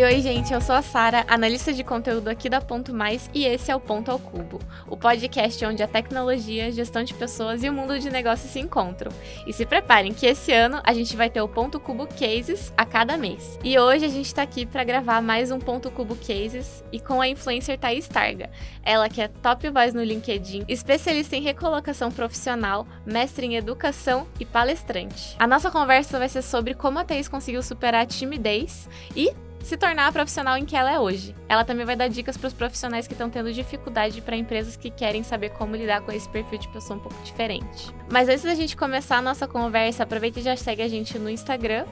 Oi, oi, gente, eu sou a Sara, analista de conteúdo aqui da Ponto Mais e esse é o Ponto ao Cubo, o podcast onde a tecnologia, gestão de pessoas e o mundo de negócios se encontram. E se preparem que esse ano a gente vai ter o Ponto Cubo Cases a cada mês. E hoje a gente tá aqui para gravar mais um Ponto Cubo Cases e com a influencer Thaís Targa. Ela que é top voz no LinkedIn, especialista em recolocação profissional, mestre em educação e palestrante. A nossa conversa vai ser sobre como a Thaís conseguiu superar a timidez e se tornar a profissional em que ela é hoje. Ela também vai dar dicas para os profissionais que estão tendo dificuldade para empresas que querem saber como lidar com esse perfil de pessoa um pouco diferente. Mas antes da gente começar a nossa conversa, aproveita e já segue a gente no Instagram,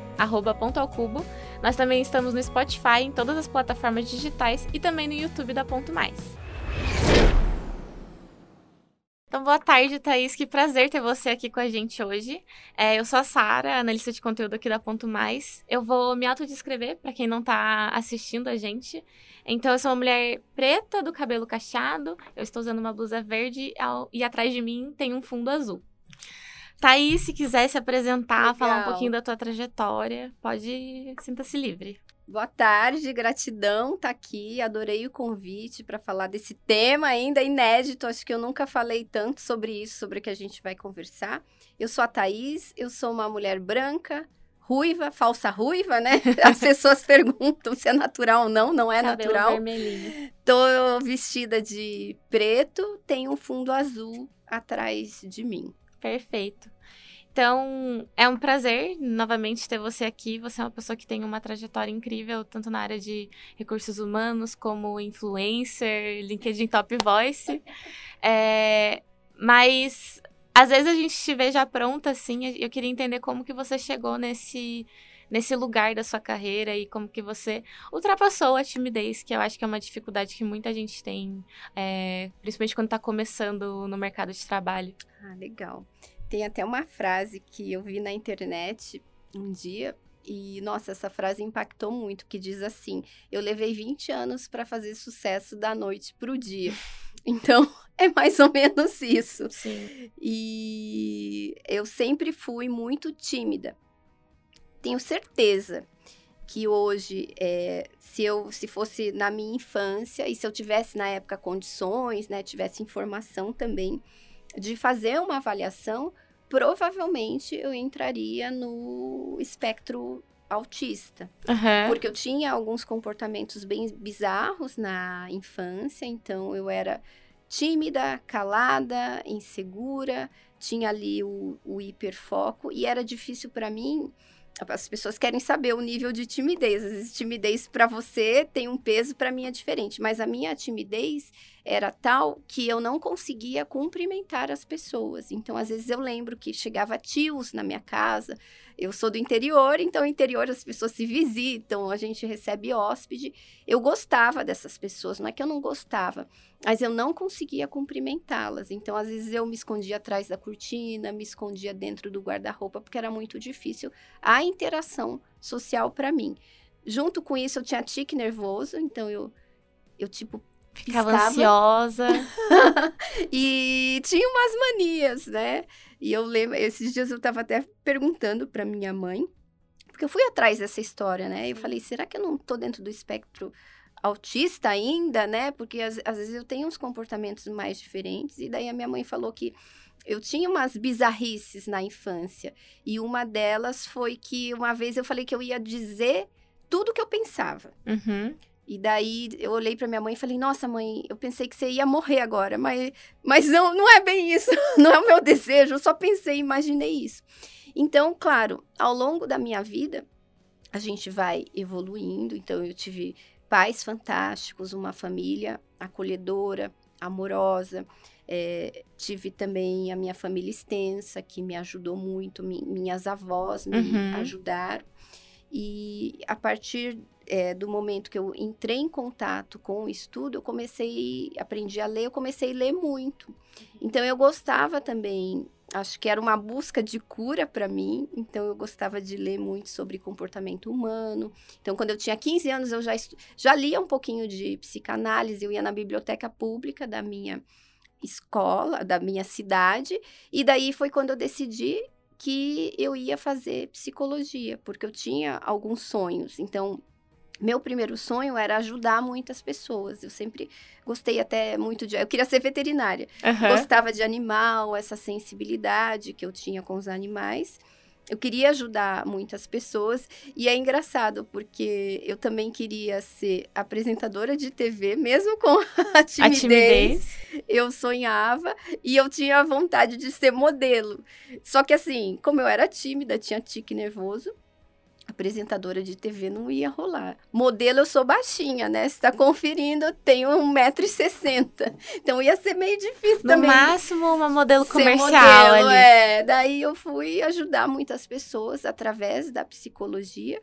@pontoalcubo. Nós também estamos no Spotify, em todas as plataformas digitais e também no YouTube da Ponto Mais. Então, boa tarde, Thaís. Que prazer ter você aqui com a gente hoje. É, eu sou a Sara, analista de conteúdo aqui da Ponto Mais. Eu vou me autodescrever para quem não está assistindo a gente. Então, eu sou uma mulher preta, do cabelo cacheado. Eu estou usando uma blusa verde e atrás de mim tem um fundo azul. Thaís, se quiser se apresentar, Legal. falar um pouquinho da tua trajetória, pode, sinta-se livre. Boa tarde, gratidão tá aqui. Adorei o convite para falar desse tema ainda inédito. Acho que eu nunca falei tanto sobre isso, sobre o que a gente vai conversar. Eu sou a Thaís, eu sou uma mulher branca, ruiva, falsa ruiva, né? As pessoas perguntam se é natural ou não, não é Cabelo natural. Vermelhinho. Tô vestida de preto, tem um fundo azul atrás de mim. Perfeito. Então, é um prazer novamente ter você aqui. Você é uma pessoa que tem uma trajetória incrível, tanto na área de recursos humanos, como influencer, LinkedIn Top Voice. É, mas, às vezes a gente te vê já pronta, assim. Eu queria entender como que você chegou nesse nesse lugar da sua carreira e como que você ultrapassou a timidez, que eu acho que é uma dificuldade que muita gente tem, é, principalmente quando está começando no mercado de trabalho. Ah, legal. Tem até uma frase que eu vi na internet um dia e nossa, essa frase impactou muito, que diz assim: "Eu levei 20 anos para fazer sucesso da noite para o dia". Então, é mais ou menos isso. Sim. E eu sempre fui muito tímida. Tenho certeza que hoje, é, se eu se fosse na minha infância e se eu tivesse na época condições, né, tivesse informação também, de fazer uma avaliação, provavelmente eu entraria no espectro autista. Uhum. Porque eu tinha alguns comportamentos bem bizarros na infância, então eu era tímida, calada, insegura, tinha ali o, o hiperfoco e era difícil para mim as pessoas querem saber o nível de timidez. Às vezes, timidez para você tem um peso, para mim é diferente. Mas a minha timidez era tal que eu não conseguia cumprimentar as pessoas. Então, às vezes, eu lembro que chegava tios na minha casa. Eu sou do interior, então, interior as pessoas se visitam, a gente recebe hóspede. Eu gostava dessas pessoas, não é que eu não gostava, mas eu não conseguia cumprimentá-las. Então, às vezes, eu me escondia atrás da cortina, me escondia dentro do guarda-roupa, porque era muito difícil a interação social para mim. Junto com isso, eu tinha tique nervoso, então eu, eu tipo, Ficava ansiosa. e tinha umas manias, né? E eu lembro, esses dias eu tava até perguntando para minha mãe, porque eu fui atrás dessa história, né? Eu falei, será que eu não tô dentro do espectro autista ainda, né? Porque às, às vezes eu tenho uns comportamentos mais diferentes. E daí a minha mãe falou que eu tinha umas bizarrices na infância. E uma delas foi que uma vez eu falei que eu ia dizer tudo que eu pensava. Uhum. E daí eu olhei para minha mãe e falei: Nossa, mãe, eu pensei que você ia morrer agora, mas, mas não, não é bem isso, não é o meu desejo, eu só pensei, imaginei isso. Então, claro, ao longo da minha vida, a gente vai evoluindo. Então, eu tive pais fantásticos, uma família acolhedora, amorosa. É, tive também a minha família extensa, que me ajudou muito, mi, minhas avós me uhum. ajudaram. E a partir é, do momento que eu entrei em contato com o estudo, eu comecei, aprendi a ler, eu comecei a ler muito. Então eu gostava também, acho que era uma busca de cura para mim, então eu gostava de ler muito sobre comportamento humano. Então quando eu tinha 15 anos eu já já lia um pouquinho de psicanálise, eu ia na biblioteca pública da minha escola, da minha cidade, e daí foi quando eu decidi que eu ia fazer psicologia, porque eu tinha alguns sonhos. Então, meu primeiro sonho era ajudar muitas pessoas. Eu sempre gostei até muito de. Eu queria ser veterinária. Aham. Gostava de animal, essa sensibilidade que eu tinha com os animais. Eu queria ajudar muitas pessoas e é engraçado porque eu também queria ser apresentadora de TV, mesmo com a A timidez, timidez. eu sonhava e eu tinha vontade de ser modelo. Só que assim, como eu era tímida, tinha tique nervoso, apresentadora de TV não ia rolar. Modelo eu sou baixinha, né? Você tá conferindo, eu tenho 1,60m. Então ia ser meio difícil No também máximo, uma modelo comercial modelo, ali. É, daí eu fui ajudar muitas pessoas através da psicologia,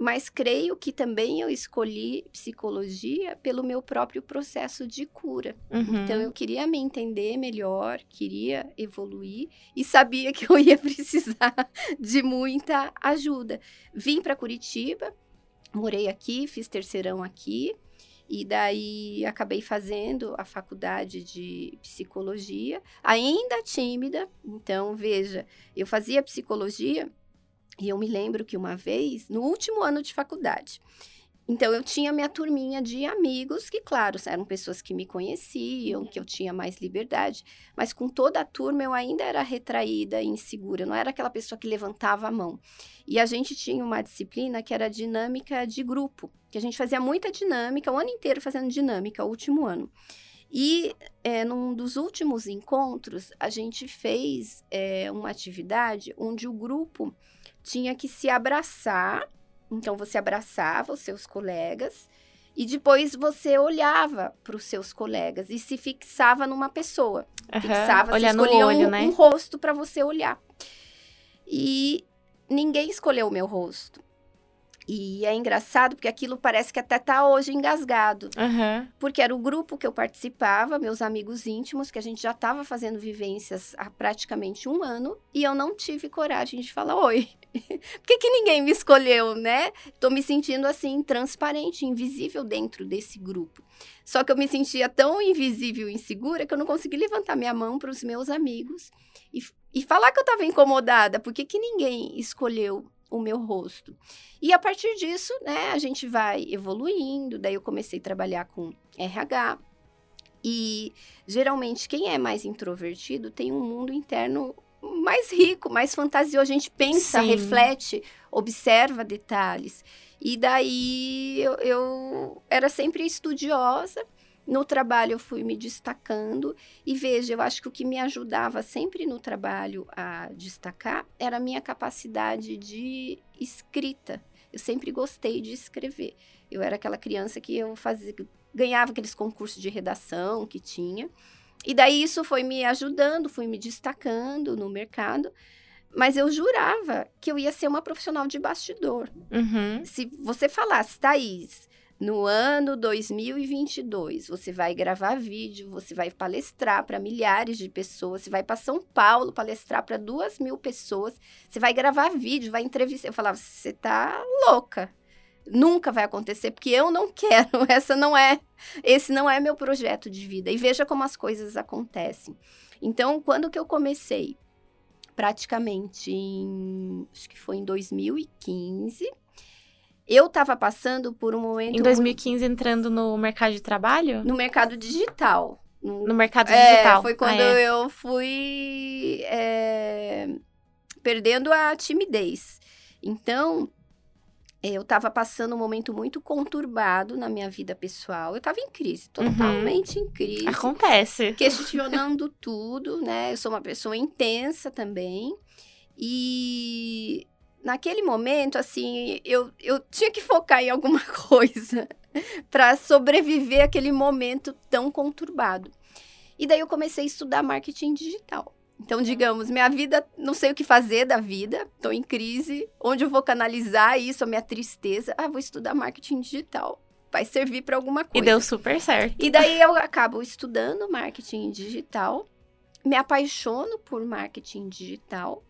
mas creio que também eu escolhi psicologia pelo meu próprio processo de cura. Uhum. Então eu queria me entender melhor, queria evoluir e sabia que eu ia precisar de muita ajuda. Vim para Curitiba, morei aqui, fiz terceirão aqui. E daí acabei fazendo a faculdade de psicologia, ainda tímida. Então, veja, eu fazia psicologia e eu me lembro que uma vez, no último ano de faculdade, então eu tinha minha turminha de amigos, que, claro, eram pessoas que me conheciam, que eu tinha mais liberdade, mas com toda a turma eu ainda era retraída e insegura, eu não era aquela pessoa que levantava a mão. E a gente tinha uma disciplina que era dinâmica de grupo, que a gente fazia muita dinâmica, o ano inteiro fazendo dinâmica, o último ano. E é, num dos últimos encontros, a gente fez é, uma atividade onde o grupo tinha que se abraçar. Então, você abraçava os seus colegas e depois você olhava para os seus colegas e se fixava numa pessoa. Aham. Fixava, Olhar no escolhia olho, um, né? um rosto para você olhar. E ninguém escolheu o meu rosto. E é engraçado porque aquilo parece que até tá hoje engasgado. Aham. Porque era o grupo que eu participava, meus amigos íntimos, que a gente já estava fazendo vivências há praticamente um ano, e eu não tive coragem de falar oi. Por que, que ninguém me escolheu, né? Tô me sentindo assim, transparente, invisível dentro desse grupo. Só que eu me sentia tão invisível e insegura que eu não consegui levantar minha mão para os meus amigos e, e falar que eu estava incomodada. Por que, que ninguém escolheu o meu rosto? E a partir disso, né, a gente vai evoluindo. Daí eu comecei a trabalhar com RH. E geralmente quem é mais introvertido tem um mundo interno mais rico, mais fantasioso. A gente pensa, Sim. reflete, observa detalhes. E daí eu, eu era sempre estudiosa. No trabalho eu fui me destacando e veja, eu acho que o que me ajudava sempre no trabalho a destacar era a minha capacidade de escrita. Eu sempre gostei de escrever. Eu era aquela criança que eu fazia, ganhava aqueles concursos de redação que tinha. E daí isso foi me ajudando, fui me destacando no mercado. Mas eu jurava que eu ia ser uma profissional de bastidor. Uhum. Se você falasse, Thaís, no ano 2022, você vai gravar vídeo, você vai palestrar para milhares de pessoas, você vai para São Paulo palestrar para duas mil pessoas, você vai gravar vídeo, vai entrevistar. Eu falava, você tá louca. Nunca vai acontecer, porque eu não quero. Essa não é, esse não é meu projeto de vida. E veja como as coisas acontecem. Então, quando que eu comecei? Praticamente em, acho que foi em 2015. Eu estava passando por um momento Em 2015, entrando no mercado de trabalho? no mercado digital. No, No mercado é, digital. foi quando Ah, é. eu fui é, perdendo a timidez. Então, eu estava passando um momento muito conturbado na minha vida pessoal. Eu estava em crise, Uhum. totalmente em crise. Acontece. questionando tudo, né? Eu sou uma pessoa intensa também. E naquele momento, assim, eu, eu tinha que focar em alguma coisa para sobreviver àquele momento tão conturbado. E daí eu comecei a estudar marketing digital. Então, digamos, minha vida, não sei o que fazer da vida, estou em crise, onde eu vou canalizar isso, a minha tristeza? Ah, vou estudar marketing digital. Vai servir para alguma coisa. E deu super certo. E daí eu acabo estudando marketing digital, me apaixono por marketing digital,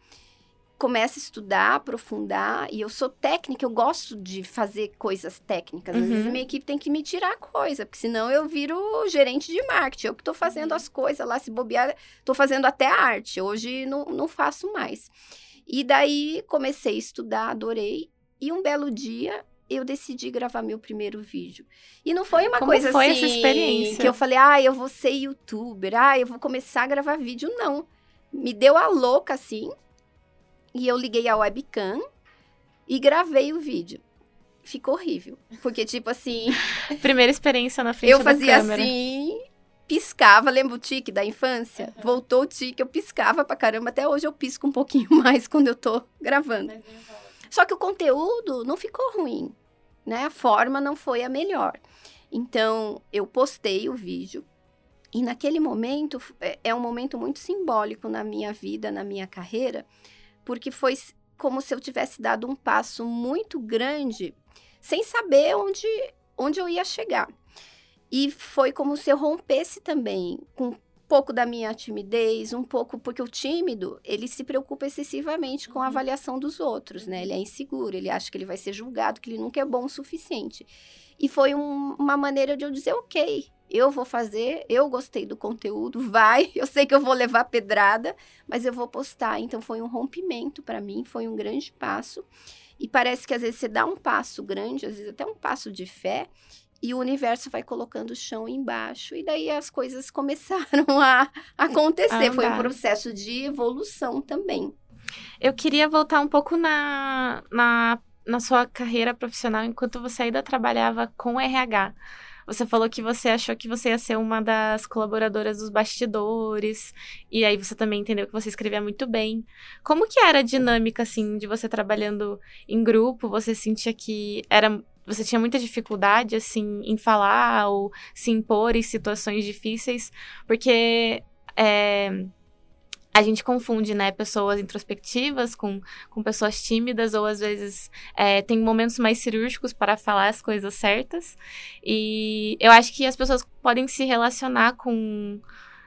começo a estudar, aprofundar, e eu sou técnica, eu gosto de fazer coisas técnicas. Às Uhum. vezes minha equipe tem que me tirar coisa, porque senão eu viro gerente de marketing, eu que estou fazendo as coisas lá, se bobear, estou fazendo até a arte. Hoje não, não faço mais. E daí comecei a estudar, adorei, e um belo dia eu decidi gravar meu primeiro vídeo. E não foi uma Como coisa foi assim essa experiência? que eu falei, ah, eu vou ser youtuber, ah, eu vou começar a gravar vídeo. Não. Me deu a louca assim. E eu liguei a webcam e gravei o vídeo. Ficou horrível. Porque, tipo assim, Primeira experiência na frente eu da fazia câmera. assim, piscava, lembra o tique da infância? Voltou o tique, eu piscava pra caramba. Até hoje eu pisco um pouquinho mais quando eu tô gravando. Só que o conteúdo não ficou ruim, né? A forma não foi a melhor. Então, eu postei o vídeo. E naquele momento, é- é um momento muito simbólico na minha vida, na minha carreira, porque foi como se eu tivesse dado um passo muito grande, sem saber onde, onde eu ia chegar. E foi como se eu rompesse também com um pouco da minha timidez, um pouco porque o tímido, ele se preocupa excessivamente com a avaliação dos outros, né? Ele é inseguro, ele acha que ele vai ser julgado, que ele nunca é bom o suficiente. E foi um- uma maneira de eu dizer, ok, eu vou fazer, eu gostei do conteúdo, vai, eu sei que eu vou levar pedrada, mas eu vou postar. Então foi um rompimento para mim, foi um grande passo. E parece que às vezes você dá um passo grande, às vezes até um passo de fé, e o universo vai colocando o chão embaixo, e daí as coisas começaram a acontecer. A Foi um processo de evolução também. Eu queria voltar um pouco na, na, na sua carreira profissional enquanto você ainda trabalhava com RH. Você falou que você achou que você ia ser uma das colaboradoras dos bastidores, e aí você também entendeu que você escrevia muito bem. Como que era a dinâmica, assim, de você trabalhando em grupo? Você sentia que era... Você tinha muita dificuldade, assim, em falar ou se impor em situações difíceis? Porque... é, a gente confunde, né, pessoas introspectivas com, com pessoas tímidas, ou às vezes é, tem momentos mais cirúrgicos para falar as coisas certas. E eu acho que as pessoas podem se relacionar com.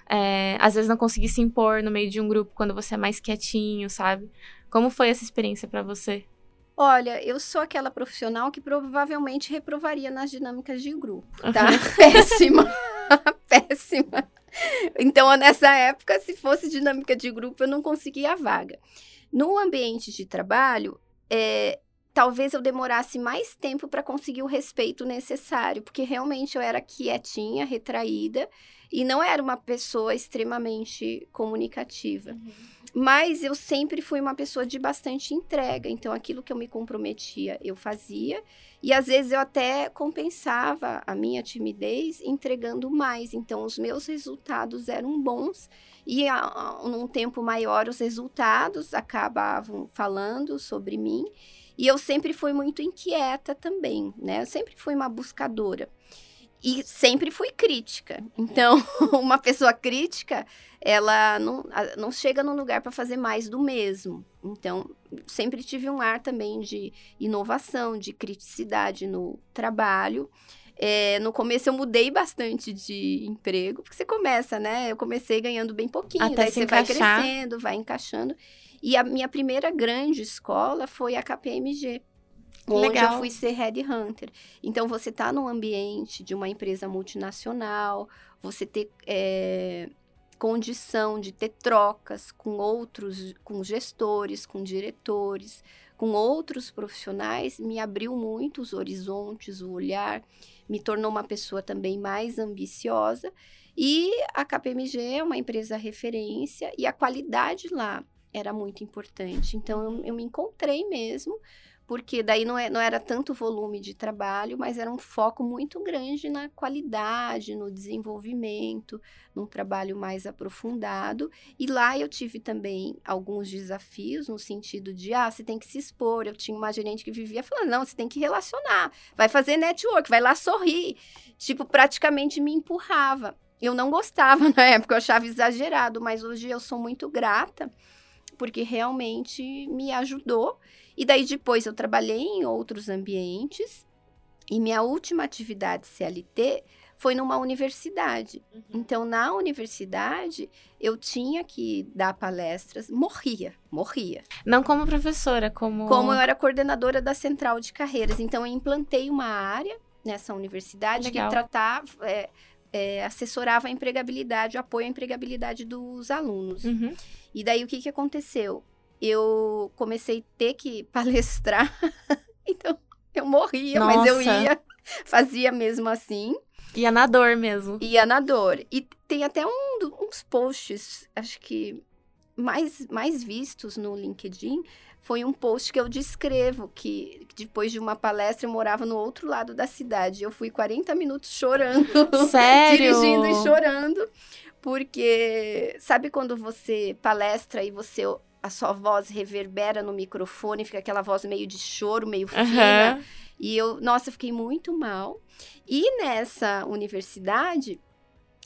é, às vezes não conseguir se impor no meio de um grupo quando você é mais quietinho, sabe? Como foi essa experiência para você? Olha, eu sou aquela profissional que provavelmente reprovaria nas dinâmicas de grupo, tá? Péssima. Péssima. Então, nessa época, se fosse dinâmica de grupo, eu não conseguia a vaga. No ambiente de trabalho, é, talvez eu demorasse mais tempo para conseguir o respeito necessário, porque realmente eu era quietinha, retraída, e não era uma pessoa extremamente comunicativa. Mas eu sempre fui uma pessoa de bastante entrega, então aquilo que eu me comprometia, eu fazia, e às vezes eu até compensava a minha timidez entregando mais. Então os meus resultados eram bons e a, a, num tempo maior os resultados acabavam falando sobre mim. E eu sempre fui muito inquieta também, né? Eu sempre fui uma buscadora. E sempre fui crítica. Então, uma pessoa crítica, ela não, não chega num lugar para fazer mais do mesmo. Então, sempre tive um ar também de inovação, de criticidade no trabalho. É, no começo eu mudei bastante de emprego, porque você começa, né? Eu comecei ganhando bem pouquinho, Até daí se você vai encaixar. crescendo, vai encaixando. E a minha primeira grande escola foi a KPMG. Legal. eu fui ser headhunter. Então, você tá num ambiente de uma empresa multinacional, você ter é, condição de ter trocas com outros, com gestores, com diretores, com outros profissionais, me abriu muito os horizontes, o olhar, me tornou uma pessoa também mais ambiciosa. E a KPMG é uma empresa referência e a qualidade lá era muito importante. Então, eu, eu me encontrei mesmo porque daí não, é, não era tanto volume de trabalho, mas era um foco muito grande na qualidade, no desenvolvimento, num trabalho mais aprofundado. E lá eu tive também alguns desafios, no sentido de, ah, você tem que se expor. Eu tinha uma gerente que vivia falando, não, você tem que relacionar, vai fazer network, vai lá sorrir. Tipo, praticamente me empurrava. Eu não gostava na época, eu achava exagerado, mas hoje eu sou muito grata, porque realmente me ajudou. E daí depois eu trabalhei em outros ambientes e minha última atividade CLT foi numa universidade. Então, na universidade, eu tinha que dar palestras, morria, morria. Não como professora, como. Como eu era coordenadora da central de carreiras, então eu implantei uma área nessa universidade Legal. que tratava, é, é, assessorava a empregabilidade, o apoio à empregabilidade dos alunos. Uhum. E daí o que, que aconteceu? Eu comecei a ter que palestrar, então eu morria, Nossa. mas eu ia, fazia mesmo assim. Ia na dor mesmo. Ia na dor. E tem até um, uns posts, acho que mais, mais vistos no LinkedIn, foi um post que eu descrevo que depois de uma palestra eu morava no outro lado da cidade. Eu fui 40 minutos chorando. Sério? dirigindo e chorando. Porque sabe quando você palestra e você a sua voz reverbera no microfone, fica aquela voz meio de choro, meio fina. Uhum. E eu, nossa, fiquei muito mal. E nessa universidade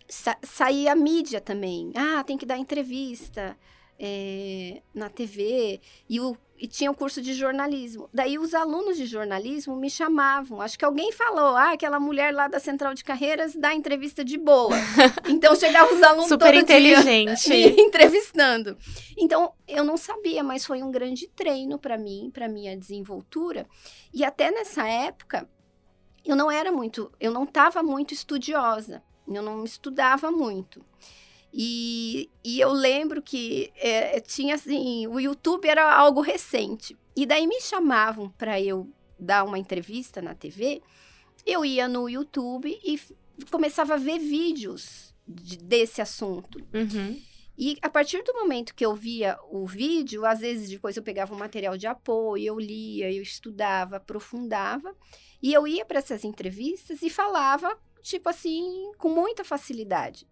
sa saía mídia também. Ah, tem que dar entrevista é, na TV. E o e tinha o um curso de jornalismo. Daí os alunos de jornalismo me chamavam. Acho que alguém falou: ah, aquela mulher lá da Central de Carreiras dá entrevista de boa. então chegavam os alunos super inteligente me entrevistando. Então eu não sabia, mas foi um grande treino para mim, para minha desenvoltura. E até nessa época eu não era muito, eu não estava muito estudiosa. Eu não estudava muito. E, e eu lembro que é, tinha assim, o YouTube era algo recente. E daí me chamavam para eu dar uma entrevista na TV. Eu ia no YouTube e começava a ver vídeos de, desse assunto. Uhum. E a partir do momento que eu via o vídeo, às vezes depois eu pegava um material de apoio, eu lia, eu estudava, aprofundava, e eu ia para essas entrevistas e falava, tipo assim, com muita facilidade.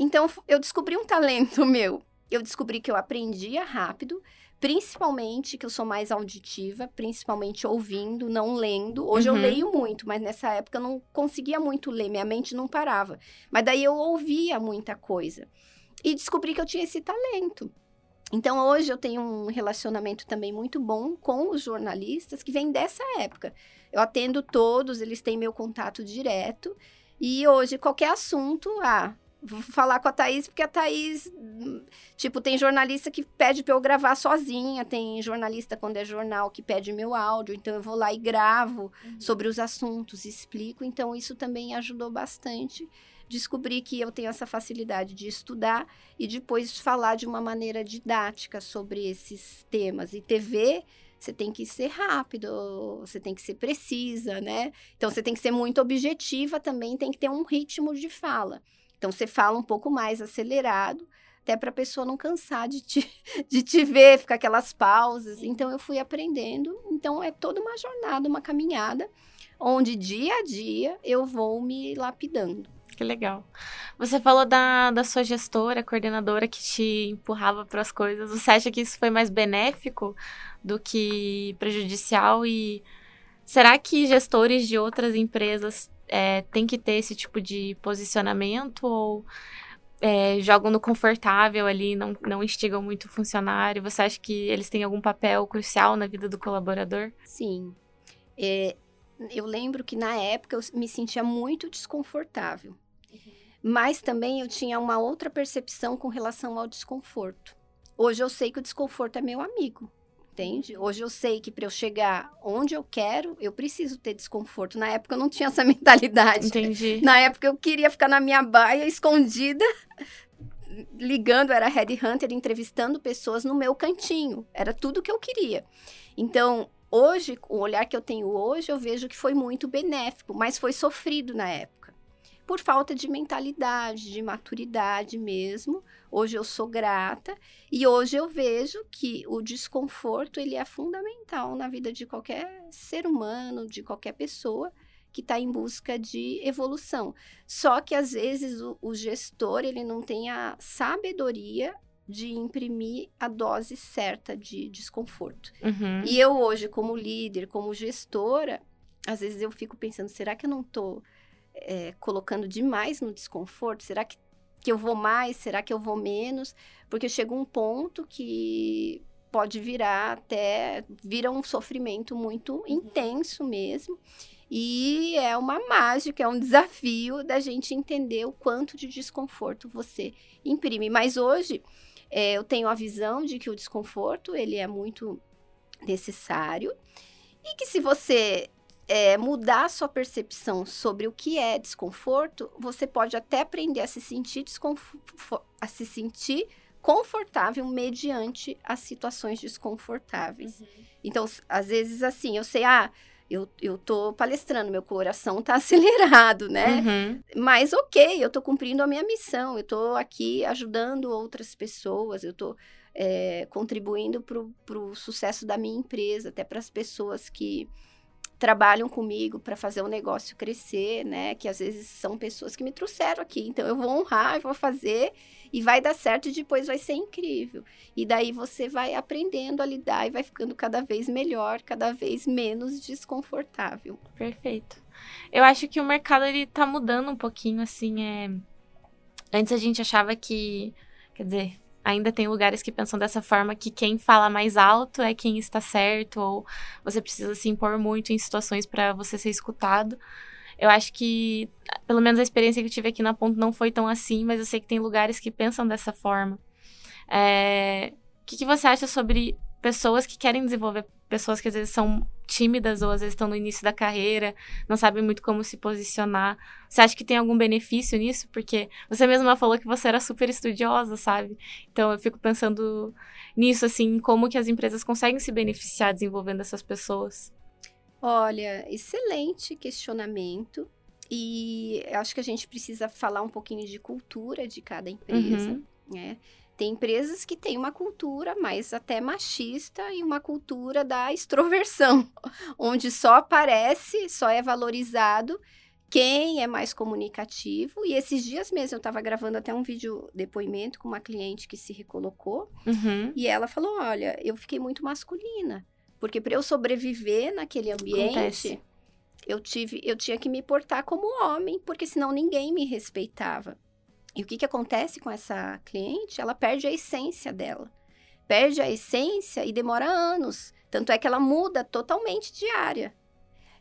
Então, eu descobri um talento meu. Eu descobri que eu aprendia rápido, principalmente que eu sou mais auditiva, principalmente ouvindo, não lendo. Hoje uhum. eu leio muito, mas nessa época eu não conseguia muito ler, minha mente não parava. Mas daí eu ouvia muita coisa. E descobri que eu tinha esse talento. Então hoje eu tenho um relacionamento também muito bom com os jornalistas que vêm dessa época. Eu atendo todos, eles têm meu contato direto. E hoje, qualquer assunto, ah, falar com a Thaís, porque a Thaís, tipo, tem jornalista que pede para eu gravar sozinha, tem jornalista quando é jornal que pede meu áudio, então eu vou lá e gravo uhum. sobre os assuntos, explico, então isso também ajudou bastante. Descobri que eu tenho essa facilidade de estudar e depois falar de uma maneira didática sobre esses temas. E TV, você tem que ser rápido, você tem que ser precisa, né? Então você tem que ser muito objetiva também, tem que ter um ritmo de fala. Então você fala um pouco mais acelerado, até para a pessoa não cansar de te, de te ver, ficar aquelas pausas. Então eu fui aprendendo. Então é toda uma jornada, uma caminhada, onde dia a dia eu vou me lapidando. Que legal. Você falou da, da sua gestora, coordenadora que te empurrava para as coisas. Você acha que isso foi mais benéfico do que prejudicial? E será que gestores de outras empresas é, tem que ter esse tipo de posicionamento ou é, jogam no confortável ali, não, não instigam muito o funcionário? Você acha que eles têm algum papel crucial na vida do colaborador? Sim. É, eu lembro que na época eu me sentia muito desconfortável. Uhum. Mas também eu tinha uma outra percepção com relação ao desconforto. Hoje eu sei que o desconforto é meu amigo entende? Hoje eu sei que para eu chegar onde eu quero, eu preciso ter desconforto. Na época eu não tinha essa mentalidade. Entendi. Na época eu queria ficar na minha baia escondida, ligando, era headhunter, entrevistando pessoas no meu cantinho. Era tudo que eu queria. Então, hoje, o olhar que eu tenho hoje, eu vejo que foi muito benéfico, mas foi sofrido na época por falta de mentalidade, de maturidade mesmo. Hoje eu sou grata e hoje eu vejo que o desconforto ele é fundamental na vida de qualquer ser humano, de qualquer pessoa que está em busca de evolução. Só que às vezes o, o gestor ele não tem a sabedoria de imprimir a dose certa de desconforto. Uhum. E eu hoje, como líder, como gestora, às vezes eu fico pensando, será que eu não estou é, colocando demais no desconforto? Será que, que eu vou mais? Será que eu vou menos? Porque chega um ponto que pode virar até vira um sofrimento muito uhum. intenso mesmo. E é uma mágica, é um desafio da gente entender o quanto de desconforto você imprime. Mas hoje é, eu tenho a visão de que o desconforto ele é muito necessário e que se você é, mudar a sua percepção sobre o que é desconforto, você pode até aprender a se sentir a se sentir confortável mediante as situações desconfortáveis. Uhum. Então, às vezes, assim, eu sei, ah, eu, eu tô palestrando, meu coração tá acelerado, né? Uhum. Mas ok, eu tô cumprindo a minha missão, eu tô aqui ajudando outras pessoas, eu tô é, contribuindo pro, pro sucesso da minha empresa, até para as pessoas que trabalham comigo para fazer o negócio crescer, né? Que às vezes são pessoas que me trouxeram aqui. Então eu vou honrar, eu vou fazer e vai dar certo e depois vai ser incrível. E daí você vai aprendendo a lidar e vai ficando cada vez melhor, cada vez menos desconfortável. Perfeito. Eu acho que o mercado ele tá mudando um pouquinho assim, é Antes a gente achava que, quer dizer, ainda tem lugares que pensam dessa forma que quem fala mais alto é quem está certo ou você precisa se impor muito em situações para você ser escutado. Eu acho que, pelo menos a experiência que eu tive aqui na Ponto não foi tão assim, mas eu sei que tem lugares que pensam dessa forma. É... O que, que você acha sobre pessoas que querem desenvolver, pessoas que às vezes são tímidas ou às vezes estão no início da carreira, não sabem muito como se posicionar. Você acha que tem algum benefício nisso? Porque você mesma falou que você era super estudiosa, sabe? Então eu fico pensando nisso, assim, como que as empresas conseguem se beneficiar desenvolvendo essas pessoas. Olha, excelente questionamento. E acho que a gente precisa falar um pouquinho de cultura de cada empresa, uhum. né? Tem empresas que têm uma cultura mais até machista e uma cultura da extroversão, onde só aparece, só é valorizado quem é mais comunicativo. E esses dias mesmo eu estava gravando até um vídeo depoimento com uma cliente que se recolocou uhum. e ela falou: Olha, eu fiquei muito masculina. Porque para eu sobreviver naquele ambiente, Acontece. eu tive, eu tinha que me portar como homem, porque senão ninguém me respeitava. E o que, que acontece com essa cliente? Ela perde a essência dela. Perde a essência e demora anos. Tanto é que ela muda totalmente de área.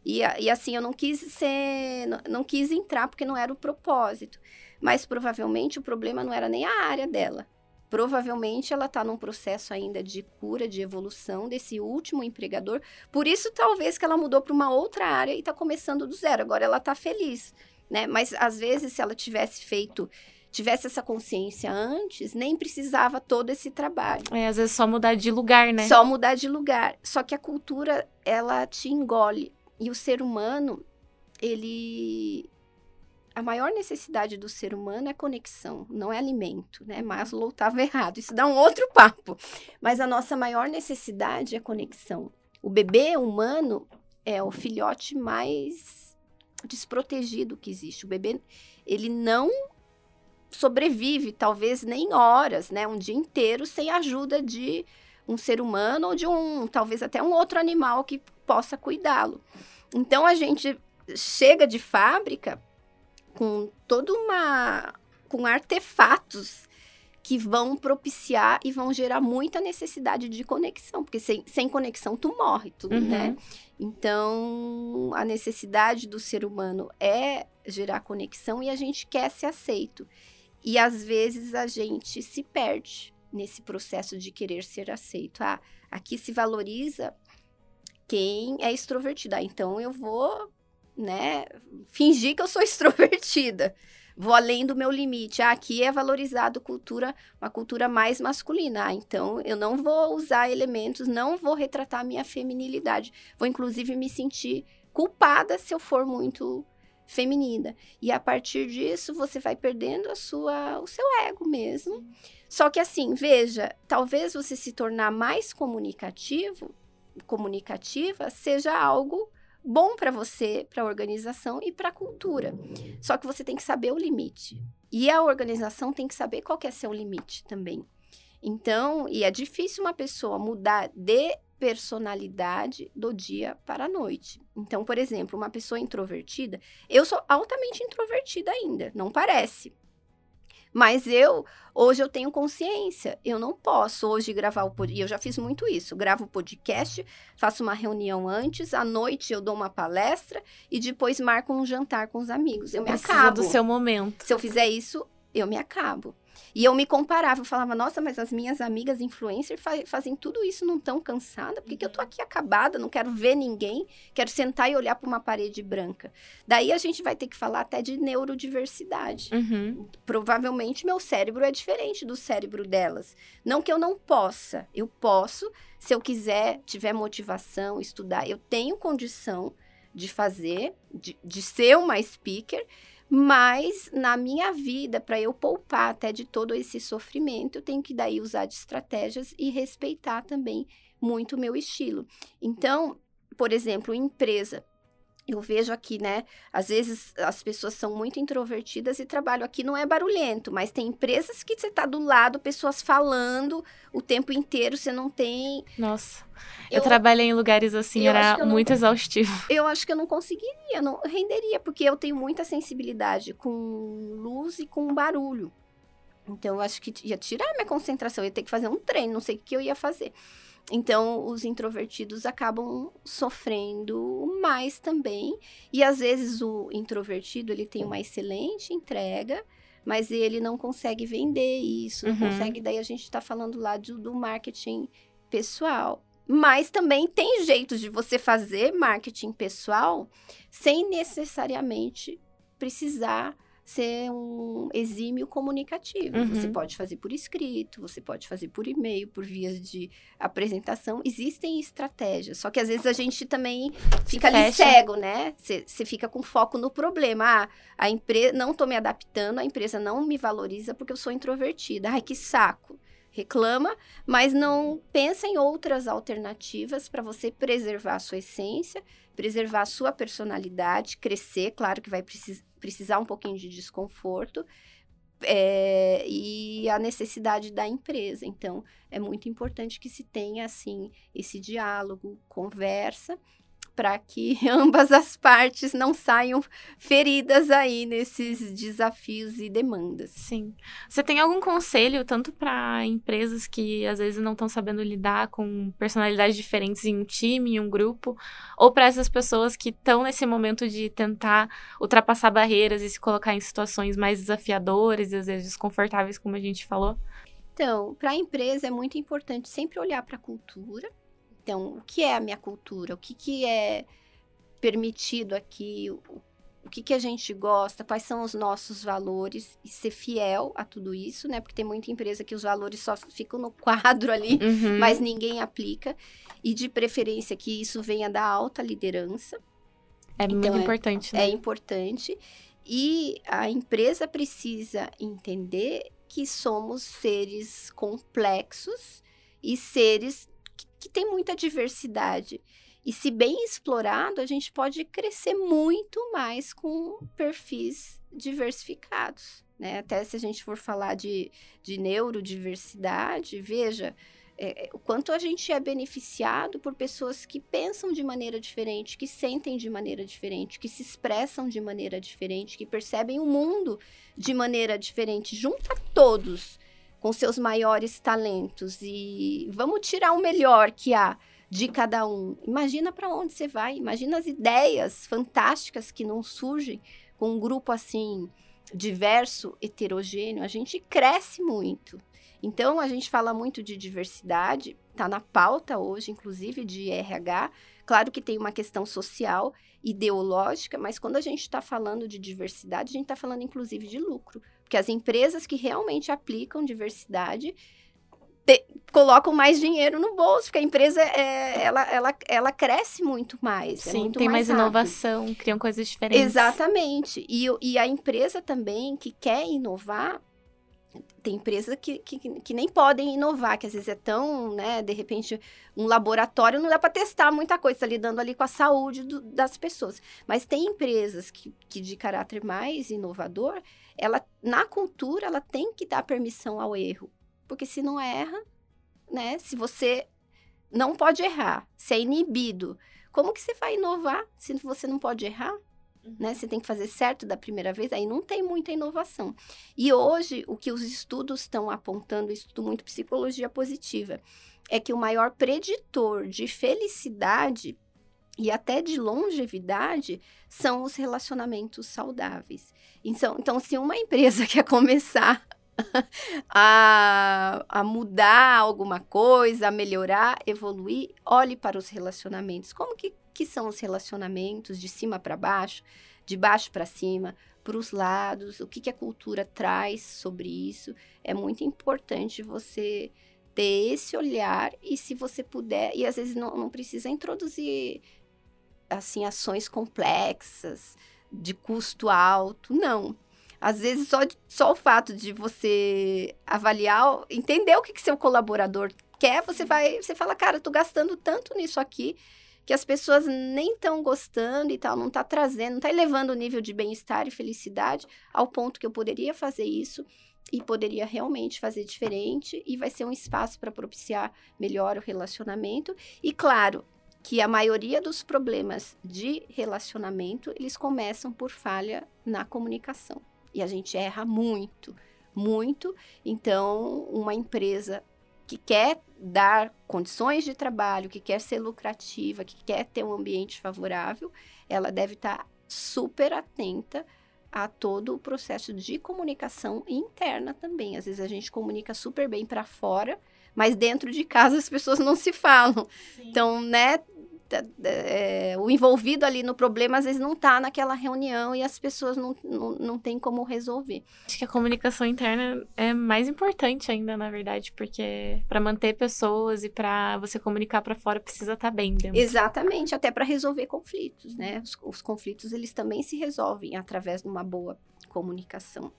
E, e assim, eu não quis ser. Não, não quis entrar porque não era o propósito. Mas provavelmente o problema não era nem a área dela provavelmente ela está num processo ainda de cura, de evolução desse último empregador. Por isso, talvez que ela mudou para uma outra área e está começando do zero. Agora ela está feliz, né? Mas às vezes, se ela tivesse feito tivesse essa consciência antes, nem precisava todo esse trabalho. É, às vezes só mudar de lugar, né? Só mudar de lugar. Só que a cultura, ela te engole. E o ser humano, ele a maior necessidade do ser humano é conexão, não é alimento, né? Maslow estava errado. Isso dá um outro papo. Mas a nossa maior necessidade é conexão. O bebê humano é o filhote mais desprotegido que existe. O bebê, ele não sobrevive, talvez nem horas, né? Um dia inteiro sem a ajuda de um ser humano ou de um, talvez até um outro animal que possa cuidá-lo. Então a gente chega de fábrica com toda uma. com artefatos que vão propiciar e vão gerar muita necessidade de conexão, porque sem, sem conexão tu morre, tu, uhum. né? Então, a necessidade do ser humano é gerar conexão e a gente quer ser aceito. E às vezes a gente se perde nesse processo de querer ser aceito. Ah, aqui se valoriza quem é extrovertido. Ah, então eu vou né, fingir que eu sou extrovertida. Vou além do meu limite. Ah, aqui é valorizado cultura, uma cultura mais masculina. Ah, então eu não vou usar elementos, não vou retratar minha feminilidade. Vou inclusive me sentir culpada se eu for muito feminina. E a partir disso você vai perdendo a sua o seu ego mesmo. Só que assim, veja, talvez você se tornar mais comunicativo, comunicativa seja algo bom para você, para a organização e para a cultura. Só que você tem que saber o limite. E a organização tem que saber qual que é seu limite também. Então, e é difícil uma pessoa mudar de personalidade do dia para a noite. Então, por exemplo, uma pessoa introvertida, eu sou altamente introvertida ainda, não parece. Mas eu, hoje eu tenho consciência, eu não posso hoje gravar o podcast, e eu já fiz muito isso, gravo o podcast, faço uma reunião antes, à noite eu dou uma palestra e depois marco um jantar com os amigos. Eu me acabo. do seu momento. Se eu fizer isso, eu me acabo. E eu me comparava, eu falava, nossa, mas as minhas amigas influencers fa fazem tudo isso não tão cansada, por que, que eu tô aqui acabada, não quero ver ninguém, quero sentar e olhar para uma parede branca. Daí a gente vai ter que falar até de neurodiversidade. Uhum. Provavelmente meu cérebro é diferente do cérebro delas. Não que eu não possa, eu posso, se eu quiser, tiver motivação, estudar, eu tenho condição de fazer, de, de ser uma speaker, mas na minha vida, para eu poupar até de todo esse sofrimento, eu tenho que daí usar de estratégias e respeitar também muito o meu estilo. Então, por exemplo, empresa eu vejo aqui, né? Às vezes as pessoas são muito introvertidas e trabalho aqui não é barulhento, mas tem empresas que você tá do lado, pessoas falando o tempo inteiro, você não tem. Nossa. Eu, eu trabalhei em lugares assim, era muito não, exaustivo. Eu acho que eu não conseguiria, não renderia, porque eu tenho muita sensibilidade com luz e com barulho. Então eu acho que ia tirar minha concentração, eu ia ter que fazer um treino, não sei o que eu ia fazer. Então, os introvertidos acabam sofrendo mais também. E às vezes o introvertido, ele tem uma excelente entrega, mas ele não consegue vender isso, não uhum. consegue. Daí a gente está falando lá do, do marketing pessoal. Mas também tem jeitos de você fazer marketing pessoal sem necessariamente precisar ser um exímio comunicativo. Uhum. Você pode fazer por escrito, você pode fazer por e-mail, por vias de apresentação. Existem estratégias, só que às vezes a gente também fica ali cego, né? Você fica com foco no problema. Ah, a empresa não estou me adaptando, a empresa não me valoriza porque eu sou introvertida. Ai, que saco reclama, mas não pensa em outras alternativas para você preservar a sua essência, preservar a sua personalidade, crescer, claro que vai precis precisar um pouquinho de desconforto, é, e a necessidade da empresa. Então, é muito importante que se tenha, assim, esse diálogo, conversa, para que ambas as partes não saiam feridas aí nesses desafios e demandas. Sim. Você tem algum conselho tanto para empresas que às vezes não estão sabendo lidar com personalidades diferentes em um time, em um grupo, ou para essas pessoas que estão nesse momento de tentar ultrapassar barreiras e se colocar em situações mais desafiadoras e às vezes desconfortáveis, como a gente falou? Então, para a empresa é muito importante sempre olhar para a cultura, então, o que é a minha cultura? O que, que é permitido aqui? O, o que, que a gente gosta? Quais são os nossos valores? E ser fiel a tudo isso, né? Porque tem muita empresa que os valores só ficam no quadro ali, uhum. mas ninguém aplica. E de preferência que isso venha da alta liderança. É então, muito é, importante, né? É importante. E a empresa precisa entender que somos seres complexos e seres que tem muita diversidade. E se bem explorado, a gente pode crescer muito mais com perfis diversificados. Né? Até se a gente for falar de, de neurodiversidade, veja é, é, o quanto a gente é beneficiado por pessoas que pensam de maneira diferente, que sentem de maneira diferente, que se expressam de maneira diferente, que percebem o mundo de maneira diferente. Junta todos com seus maiores talentos e vamos tirar o melhor que há de cada um. Imagina para onde você vai, imagina as ideias fantásticas que não surgem com um grupo assim diverso, heterogêneo, a gente cresce muito. Então a gente fala muito de diversidade, está na pauta hoje, inclusive de RH. Claro que tem uma questão social, ideológica, mas quando a gente está falando de diversidade, a gente está falando inclusive de lucro. Porque as empresas que realmente aplicam diversidade te, colocam mais dinheiro no bolso, porque a empresa é, ela, ela, ela cresce muito mais. É Sim, é muito tem mais, mais inovação, criam coisas diferentes. Exatamente. E, e a empresa também que quer inovar, tem empresas que, que, que, nem podem inovar, que às vezes é tão, né, de repente, um laboratório não dá para testar muita coisa, tá lidando ali com a saúde do, das pessoas. Mas tem empresas que, que de caráter mais inovador, ela na cultura ela tem que dar permissão ao erro, porque se não erra, né, se você não pode errar, se é inibido, como que você vai inovar se você não pode errar? Uhum. Né? Você tem que fazer certo da primeira vez, aí não tem muita inovação. E hoje, o que os estudos estão apontando, estudo muito psicologia positiva, é que o maior preditor de felicidade e até de longevidade são os relacionamentos saudáveis. Então, então se uma empresa quer começar a, a mudar alguma coisa, a melhorar, evoluir, olhe para os relacionamentos. Como que, que são os relacionamentos de cima para baixo, de baixo para cima, para os lados, o que, que a cultura traz sobre isso. É muito importante você ter esse olhar e se você puder, e às vezes não, não precisa introduzir assim ações complexas de custo alto, não. Às vezes só, só o fato de você avaliar, entender o que, que seu colaborador quer, você vai, você fala, cara, eu tô gastando tanto nisso aqui que as pessoas nem estão gostando e tal, não está trazendo, não está elevando o nível de bem-estar e felicidade ao ponto que eu poderia fazer isso e poderia realmente fazer diferente e vai ser um espaço para propiciar melhor o relacionamento. E claro, que a maioria dos problemas de relacionamento, eles começam por falha na comunicação. E a gente erra muito, muito. Então, uma empresa que quer dar condições de trabalho, que quer ser lucrativa, que quer ter um ambiente favorável, ela deve estar super atenta a todo o processo de comunicação interna também. Às vezes a gente comunica super bem para fora, mas dentro de casa as pessoas não se falam. Sim. Então, né, é, o envolvido ali no problema às vezes não está naquela reunião e as pessoas não, não, não têm como resolver. Acho que a comunicação interna é mais importante ainda, na verdade, porque para manter pessoas e para você comunicar para fora precisa estar tá bem dentro. Exatamente, até para resolver conflitos, né? Os, os conflitos eles também se resolvem através de uma boa comunicação.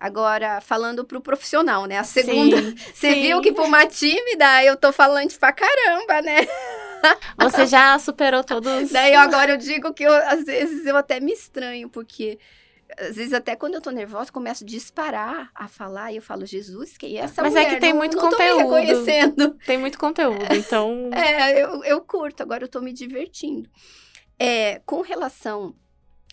Agora, falando pro profissional, né? A segunda. Você viu que por uma tímida eu tô falando pra caramba, né? Você já superou todos. Daí agora eu digo que eu, às vezes eu até me estranho, porque às vezes até quando eu tô nervosa, começo a disparar a falar e eu falo, Jesus, quem é essa Mas mulher? é que tem não, muito não conteúdo. Reconhecendo. Tem muito conteúdo, então... É, eu, eu curto, agora eu tô me divertindo. É, com relação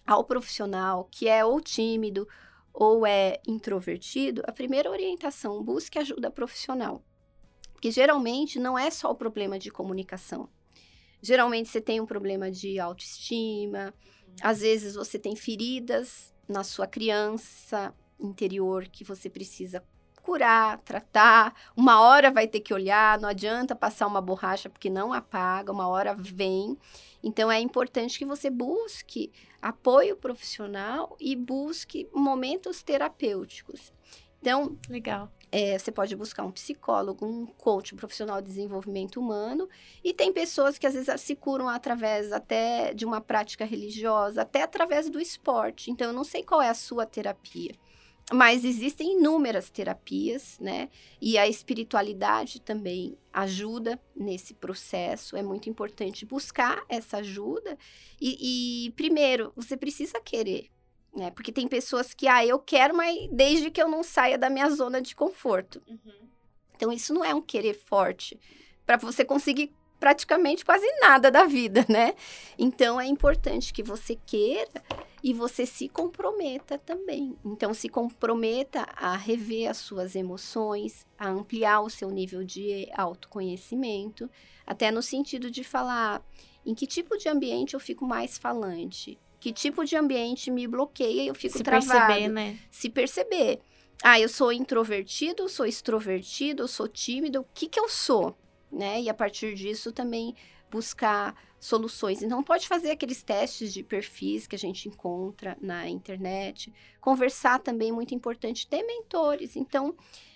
ao profissional que é ou tímido ou é introvertido, a primeira orientação, busque ajuda profissional. Porque geralmente não é só o problema de comunicação. Geralmente você tem um problema de autoestima, às vezes você tem feridas na sua criança interior que você precisa curar, tratar. Uma hora vai ter que olhar, não adianta passar uma borracha porque não apaga, uma hora vem. Então é importante que você busque apoio profissional e busque momentos terapêuticos. Então, legal. É, você pode buscar um psicólogo, um coach, um profissional de desenvolvimento humano. E tem pessoas que às vezes se curam através até de uma prática religiosa, até através do esporte. Então, eu não sei qual é a sua terapia. Mas existem inúmeras terapias, né? E a espiritualidade também ajuda nesse processo. É muito importante buscar essa ajuda. E, e primeiro, você precisa querer né? Porque tem pessoas que, ah, eu quero, mas desde que eu não saia da minha zona de conforto. Uhum. Então, isso não é um querer forte para você conseguir praticamente quase nada da vida, né? Então, é importante que você queira e você se comprometa também. Então, se comprometa a rever as suas emoções, a ampliar o seu nível de autoconhecimento, até no sentido de falar em que tipo de ambiente eu fico mais falante que tipo de ambiente me bloqueia e eu fico Se travado. perceber, né? Se perceber. Ah, eu sou introvertido, sou extrovertido, sou tímido, o que que eu sou? Né? E a partir disso também buscar soluções. Então, pode fazer aqueles testes de perfis que a gente encontra na internet. Conversar também é muito importante. Ter mentores. Então,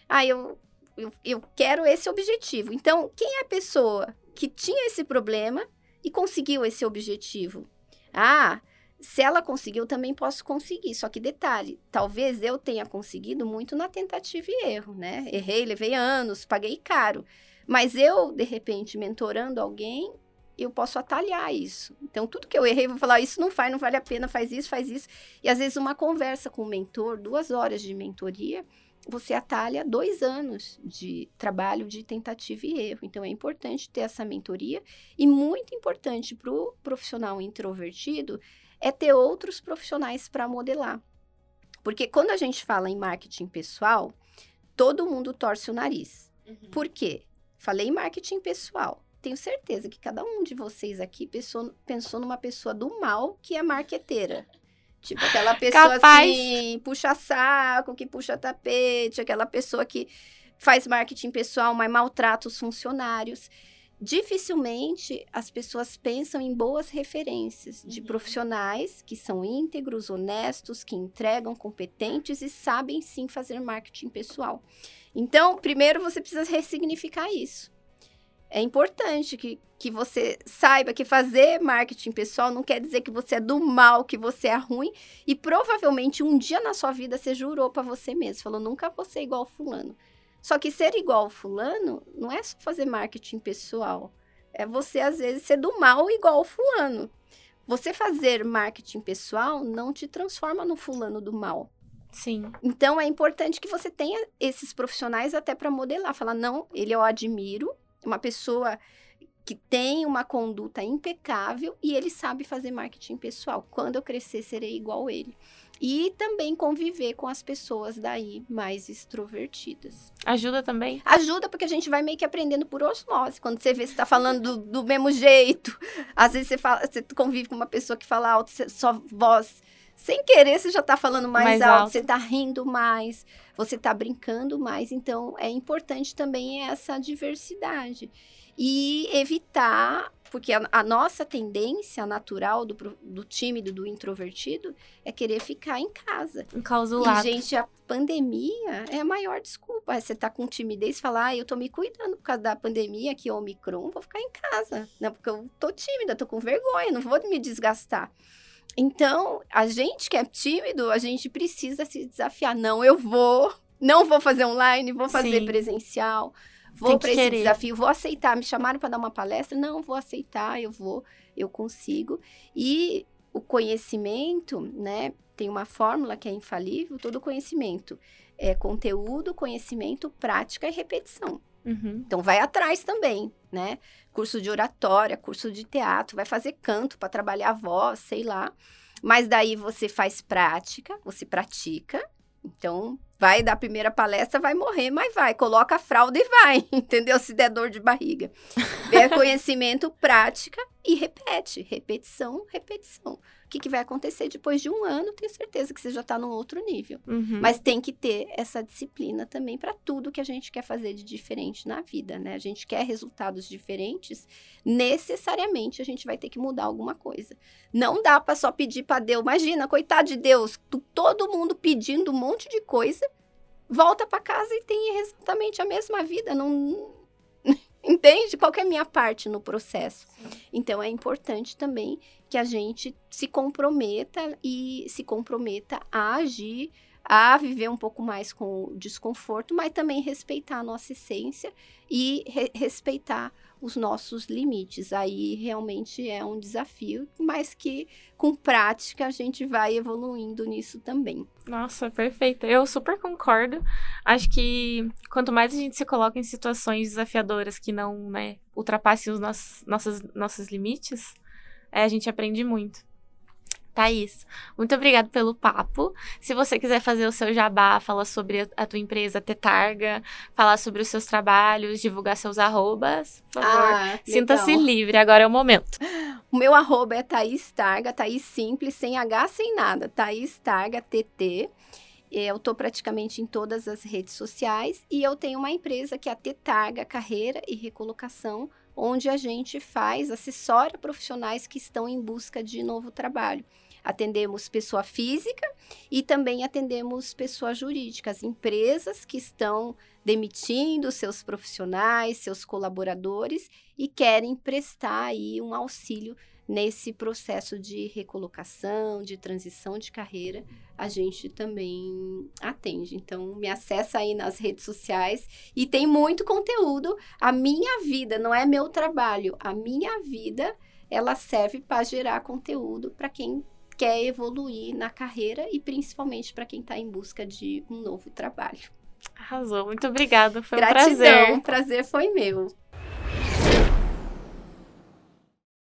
ah, eu, eu, eu quero esse objetivo. Então, quem é a pessoa que tinha esse problema e conseguiu esse objetivo? Ah, se ela conseguiu, eu também posso conseguir. Só que detalhe, talvez eu tenha conseguido muito na tentativa e erro, né? Errei, levei anos, paguei caro. Mas eu, de repente, mentorando alguém, eu posso atalhar isso. Então, tudo que eu errei, vou falar, isso não faz, não vale a pena, faz isso, faz isso. E às vezes uma conversa com o mentor, duas horas de mentoria, você atalha dois anos de trabalho de tentativa e erro. Então, é importante ter essa mentoria e muito importante para o profissional introvertido é ter outros profissionais para modelar. Porque quando a gente fala em marketing pessoal, todo mundo torce o nariz. Uhum. Por quê? Falei em marketing pessoal. Tenho certeza que cada um de vocês aqui pensou, pensou numa pessoa do mal que é marqueteira. Tipo, aquela pessoa Capaz. assim, puxa saco, que puxa tapete, aquela pessoa que faz marketing pessoal, mas maltrata os funcionários. Dificilmente as pessoas pensam em boas referências de Uhum. profissionais que são íntegros, honestos, que entregam, competentes e sabem sim fazer marketing pessoal. Então, primeiro você precisa ressignificar isso. É importante que, que você saiba que fazer marketing pessoal não quer dizer que você é do mal, que você é ruim. E provavelmente um dia na sua vida você jurou para você mesmo, falou: nunca vou ser igual fulano. Só que ser igual fulano não é só fazer marketing pessoal. É você, às vezes, ser do mal igual fulano. Você fazer marketing pessoal não te transforma no fulano do mal. Sim. Então é importante que você tenha esses profissionais até para modelar, falar não, ele eu admiro, é uma pessoa que tem uma conduta impecável e ele sabe fazer marketing pessoal. Quando eu crescer serei igual ele. E também conviver com as pessoas daí mais extrovertidas. Ajuda também? Ajuda porque a gente vai meio que aprendendo por osmose. Quando você vê se tá falando do, do mesmo jeito. Às vezes você, fala, você convive com uma pessoa que fala alto, você- sua voz sem querer, você já tá falando mais, Mais alto, alto. você tá rindo mais, você tá brincando mais. Então, é importante também essa diversidade. E evitar, porque a, a nossa tendência natural do, do tímido, do introvertido, é querer ficar em casa. Enclausulado. E, gente, a pandemia é a maior desculpa. Você tá com timidez e falar, ah, eu tô me cuidando por causa da pandemia, que é Omicron, vou ficar em casa. Né? Porque eu tô tímida, tô com vergonha, não vou me desgastar. Então, a gente que é tímido, a gente precisa se desafiar. Não, eu vou, não vou fazer online, vou fazer Sim. presencial. Vou que para esse desafio, vou aceitar. Me chamaram para dar uma palestra? Não, vou aceitar, eu vou, eu consigo. E o conhecimento, né? Tem uma fórmula que é infalível, todo conhecimento é conteúdo, conhecimento, prática e repetição. Uhum. Então vai atrás também, né? Curso de oratória, curso de teatro, vai fazer canto para trabalhar a voz, sei lá. Mas daí você faz prática, você pratica. Então, vai dar a primeira palestra, vai morrer, mas vai. Coloca a fralda e vai, entendeu? Se der dor de barriga. É conhecimento, prática e repete. Repetição, repetição. O que, que vai acontecer depois de um ano? Tenho certeza que você já está num outro nível. Uhum. Mas tem que ter essa disciplina também para tudo que a gente quer fazer de diferente na vida, né? A gente quer resultados diferentes, necessariamente a gente vai ter que mudar alguma coisa. Não dá para só pedir para Deus. Imagina, coitado de Deus, todo mundo pedindo um monte de coisa, volta para casa e tem exatamente a mesma vida, não Entende? Qual é a minha parte no processo? Então é importante também que a gente se comprometa e se comprometa a agir, a viver um pouco mais com o desconforto, mas também respeitar a nossa essência e re- respeitar os nossos limites. Aí realmente é um desafio, mas que com prática a gente vai evoluindo nisso também. Nossa, perfeito. Eu super concordo. Acho que quanto mais a gente se coloca em situações desafiadoras que não, né, ultrapassem os nossos, nossos, nossos limites, é, a gente aprende muito. Thaís, muito obrigada pelo papo. Se você quiser fazer o seu jabá, falar sobre a- tua empresa Tetarga, falar sobre os seus trabalhos, divulgar seus arrobas, por favor, Ah, sinta-se livre, agora é o momento. O meu arroba é Thaís Targa, Thaís simples, sem H, sem nada. Thaís Targa, TT. Eu tô praticamente em todas as redes sociais e eu tenho uma empresa que é a Tetarga Carreira e Recolocação, onde a gente faz, assessora profissionais que estão em busca de novo trabalho. Atendemos pessoa física e também atendemos pessoa jurídica, as empresas que estão demitindo seus profissionais, seus colaboradores e querem prestar aí um auxílio nesse processo de recolocação, de transição de carreira, a gente também atende. Então, me acessa aí nas redes sociais e tem muito conteúdo. A minha vida não é meu trabalho, a minha vida ela serve para gerar conteúdo para quem quer evoluir na carreira e principalmente para quem está em busca de um novo trabalho. Arrasou, muito obrigada, foi um Gratidão, prazer. o prazer foi meu.